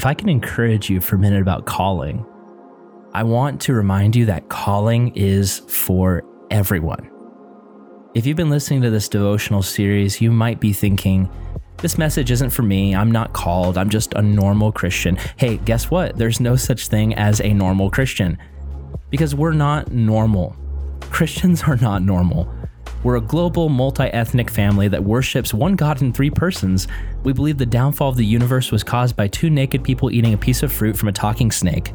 if I can encourage you for a minute about calling, I want to remind you that calling is for everyone. If you've been listening to this devotional series, you might be thinking, this message isn't for me. I'm not called. I'm just a normal Christian. Hey, guess what? There's no such thing as a normal Christian because we're not normal. Christians are not normal. We're a global, multi ethnic family that worships one God in three persons. We believe the downfall of the universe was caused by two naked people eating a piece of fruit from a talking snake.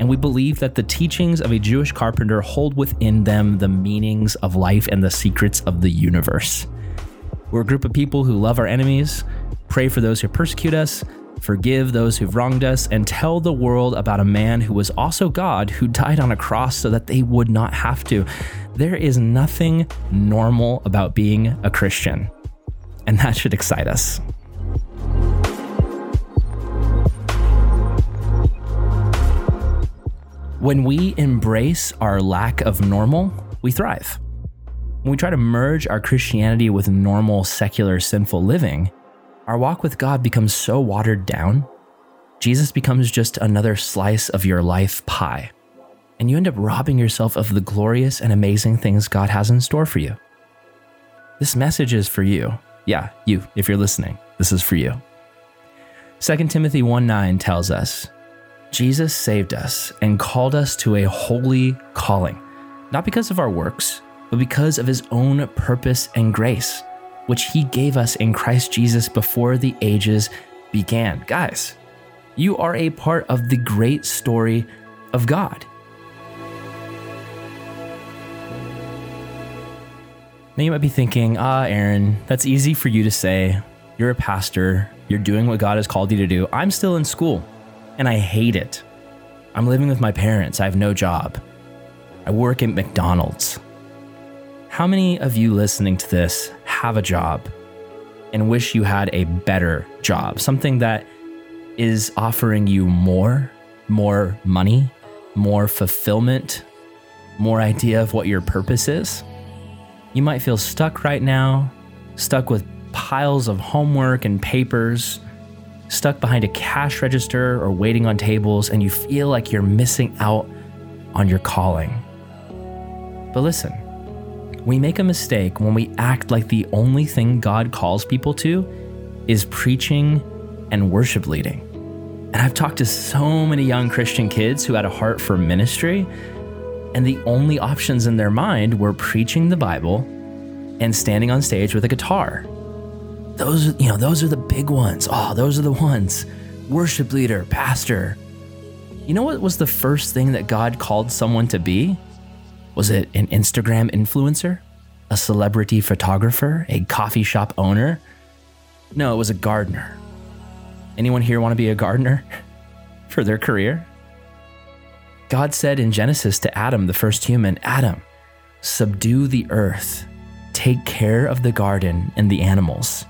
And we believe that the teachings of a Jewish carpenter hold within them the meanings of life and the secrets of the universe. We're a group of people who love our enemies, pray for those who persecute us, forgive those who've wronged us, and tell the world about a man who was also God who died on a cross so that they would not have to. There is nothing normal about being a Christian, and that should excite us. When we embrace our lack of normal, we thrive. When we try to merge our Christianity with normal, secular, sinful living, our walk with God becomes so watered down, Jesus becomes just another slice of your life pie and you end up robbing yourself of the glorious and amazing things God has in store for you. This message is for you. Yeah, you, if you're listening, this is for you. 2 Timothy 1 9 tells us Jesus saved us and called us to a holy calling, not because of our works, but because of his own purpose and grace, which he gave us in Christ Jesus before the ages began. Guys, you are a part of the great story of God. Now you might be thinking, ah, Aaron, that's easy for you to say. You're a pastor, you're doing what God has called you to do. I'm still in school, and I hate it. I'm living with my parents, I have no job. I work at McDonald's. How many of you listening to this have a job and wish you had a better job? Something that is offering you more, more money, more fulfillment, more idea of what your purpose is? You might feel stuck right now, stuck with piles of homework and papers, stuck behind a cash register or waiting on tables, and you feel like you're missing out on your calling. But listen, we make a mistake when we act like the only thing God calls people to is preaching and worship leading. And I've talked to so many young Christian kids who had a heart for ministry and the only options in their mind were preaching the Bible and standing on stage with a guitar. Those, you know, those are the big ones. Oh, those are the ones. Worship leader, pastor. You know what was the first thing that God called someone to be? Was it an Instagram influencer? A celebrity photographer? A coffee shop owner? No, it was a gardener. Anyone here want to be a gardener for their career? God said in Genesis to Adam, the first human, Adam, subdue the earth, take care of the garden and the animals.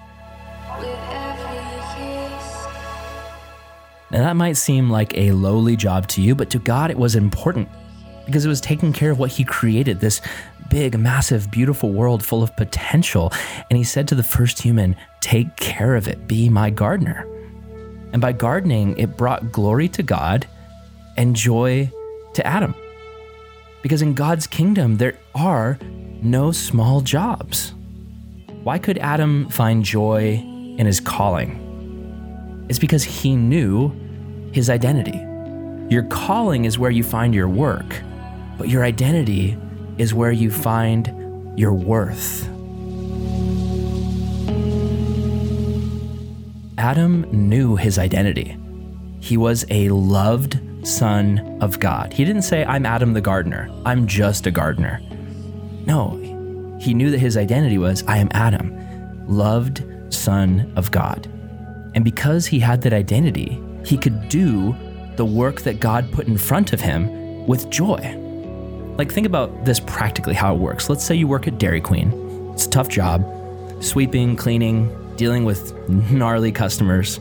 Now, that might seem like a lowly job to you, but to God it was important because it was taking care of what He created this big, massive, beautiful world full of potential. And He said to the first human, Take care of it, be my gardener. And by gardening, it brought glory to God and joy to Adam. Because in God's kingdom, there are no small jobs. Why could Adam find joy in his calling? It's because he knew his identity. Your calling is where you find your work, but your identity is where you find your worth. Adam knew his identity. He was a loved Son of God. He didn't say, I'm Adam the gardener, I'm just a gardener. No, he knew that his identity was, I am Adam, loved Son of God. And because he had that identity, he could do the work that God put in front of him with joy. Like, think about this practically how it works. Let's say you work at Dairy Queen, it's a tough job sweeping, cleaning, dealing with gnarly customers.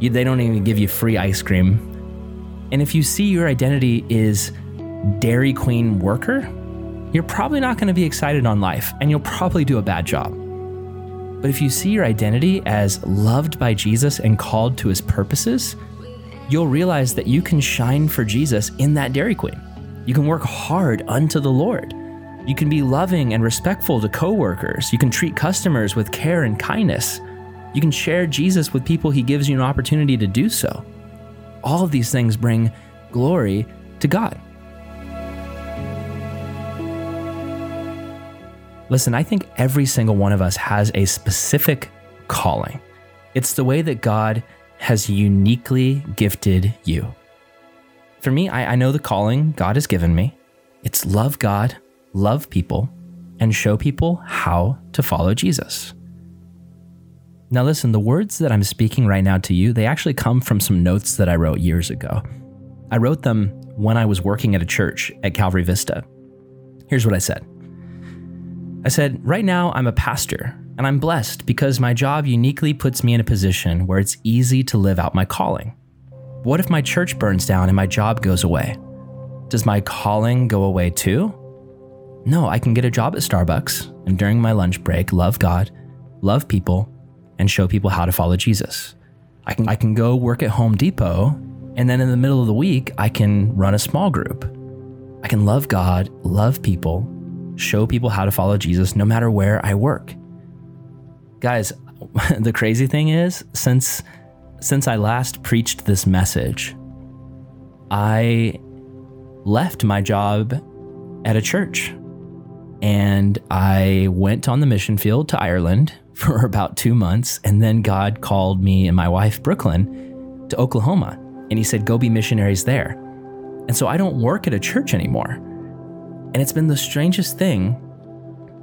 You, they don't even give you free ice cream. And if you see your identity is Dairy Queen worker, you're probably not going to be excited on life and you'll probably do a bad job. But if you see your identity as loved by Jesus and called to his purposes, you'll realize that you can shine for Jesus in that Dairy Queen. You can work hard unto the Lord. You can be loving and respectful to coworkers. You can treat customers with care and kindness. You can share Jesus with people he gives you an opportunity to do so. All of these things bring glory to God. Listen, I think every single one of us has a specific calling. It's the way that God has uniquely gifted you. For me, I, I know the calling God has given me. It's love God, love people, and show people how to follow Jesus. Now, listen, the words that I'm speaking right now to you, they actually come from some notes that I wrote years ago. I wrote them when I was working at a church at Calvary Vista. Here's what I said I said, Right now, I'm a pastor, and I'm blessed because my job uniquely puts me in a position where it's easy to live out my calling. What if my church burns down and my job goes away? Does my calling go away too? No, I can get a job at Starbucks and during my lunch break, love God, love people, and show people how to follow Jesus. I can, I can go work at Home Depot, and then in the middle of the week, I can run a small group. I can love God, love people, show people how to follow Jesus no matter where I work. Guys, the crazy thing is since since I last preached this message, I left my job at a church and I went on the mission field to Ireland for about 2 months and then God called me and my wife Brooklyn to Oklahoma and he said go be missionaries there. And so I don't work at a church anymore. And it's been the strangest thing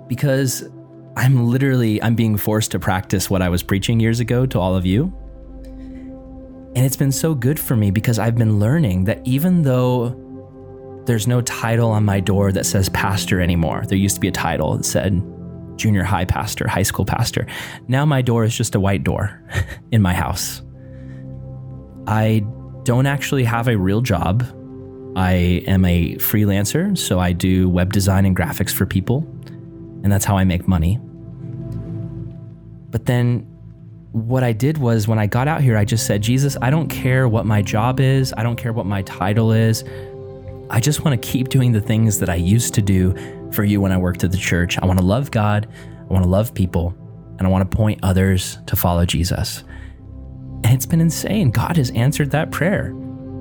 because I'm literally I'm being forced to practice what I was preaching years ago to all of you. And it's been so good for me because I've been learning that even though there's no title on my door that says pastor anymore. There used to be a title that said junior high pastor, high school pastor. Now my door is just a white door in my house. I don't actually have a real job. I am a freelancer, so I do web design and graphics for people, and that's how I make money. But then what I did was when I got out here, I just said, Jesus, I don't care what my job is, I don't care what my title is. I just want to keep doing the things that I used to do for you when I worked at the church. I want to love God, I want to love people, and I want to point others to follow Jesus. And it's been insane. God has answered that prayer.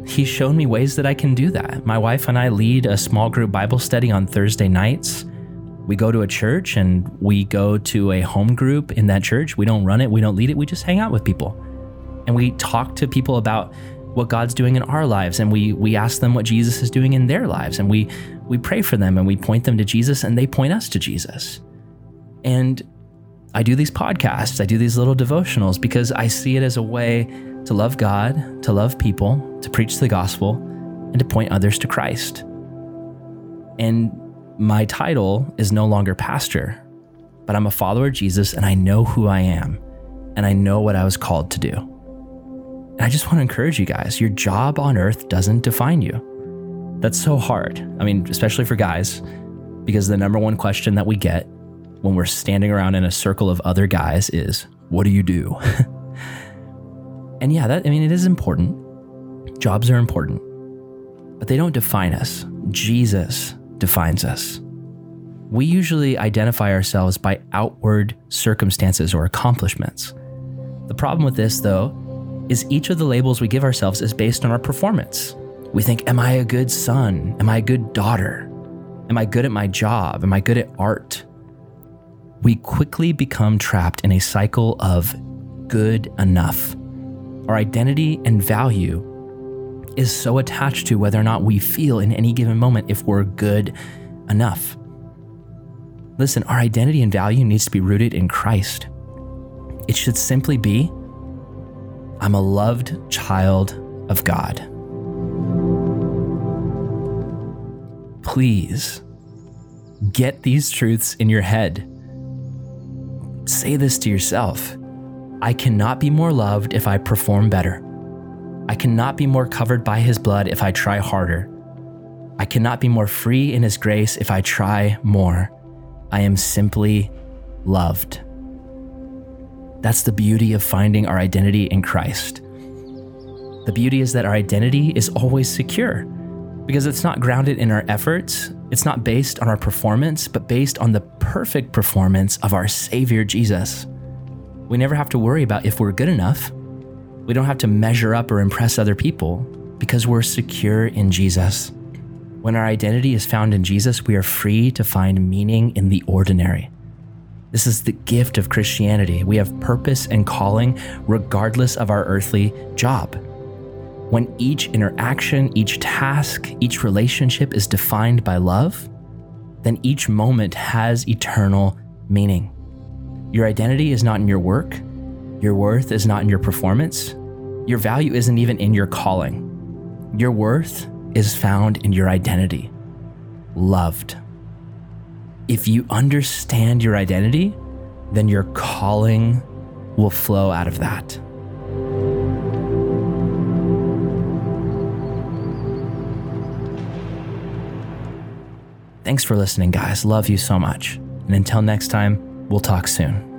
He's shown me ways that I can do that. My wife and I lead a small group Bible study on Thursday nights. We go to a church and we go to a home group in that church. We don't run it, we don't lead it, we just hang out with people. And we talk to people about what God's doing in our lives and we we ask them what Jesus is doing in their lives and we we pray for them and we point them to Jesus and they point us to Jesus. And I do these podcasts, I do these little devotionals because I see it as a way to love God, to love people, to preach the gospel, and to point others to Christ. And my title is no longer pastor, but I'm a follower of Jesus and I know who I am and I know what I was called to do. And I just want to encourage you guys your job on earth doesn't define you. That's so hard. I mean, especially for guys, because the number one question that we get when we're standing around in a circle of other guys is, What do you do? And yeah, that I mean it is important. Jobs are important. But they don't define us. Jesus defines us. We usually identify ourselves by outward circumstances or accomplishments. The problem with this, though, is each of the labels we give ourselves is based on our performance. We think, Am I a good son? Am I a good daughter? Am I good at my job? Am I good at art? We quickly become trapped in a cycle of good enough our identity and value is so attached to whether or not we feel in any given moment if we're good enough. Listen, our identity and value needs to be rooted in Christ. It should simply be I'm a loved child of God. Please get these truths in your head. Say this to yourself. I cannot be more loved if I perform better. I cannot be more covered by His blood if I try harder. I cannot be more free in His grace if I try more. I am simply loved. That's the beauty of finding our identity in Christ. The beauty is that our identity is always secure because it's not grounded in our efforts, it's not based on our performance, but based on the perfect performance of our Savior Jesus. We never have to worry about if we're good enough. We don't have to measure up or impress other people because we're secure in Jesus. When our identity is found in Jesus, we are free to find meaning in the ordinary. This is the gift of Christianity. We have purpose and calling regardless of our earthly job. When each interaction, each task, each relationship is defined by love, then each moment has eternal meaning. Your identity is not in your work, your worth is not in your performance, your value isn't even in your calling. Your worth is found in your identity loved. If you understand your identity, then your calling will flow out of that. Thanks for listening, guys. Love you so much. And until next time, we'll talk soon.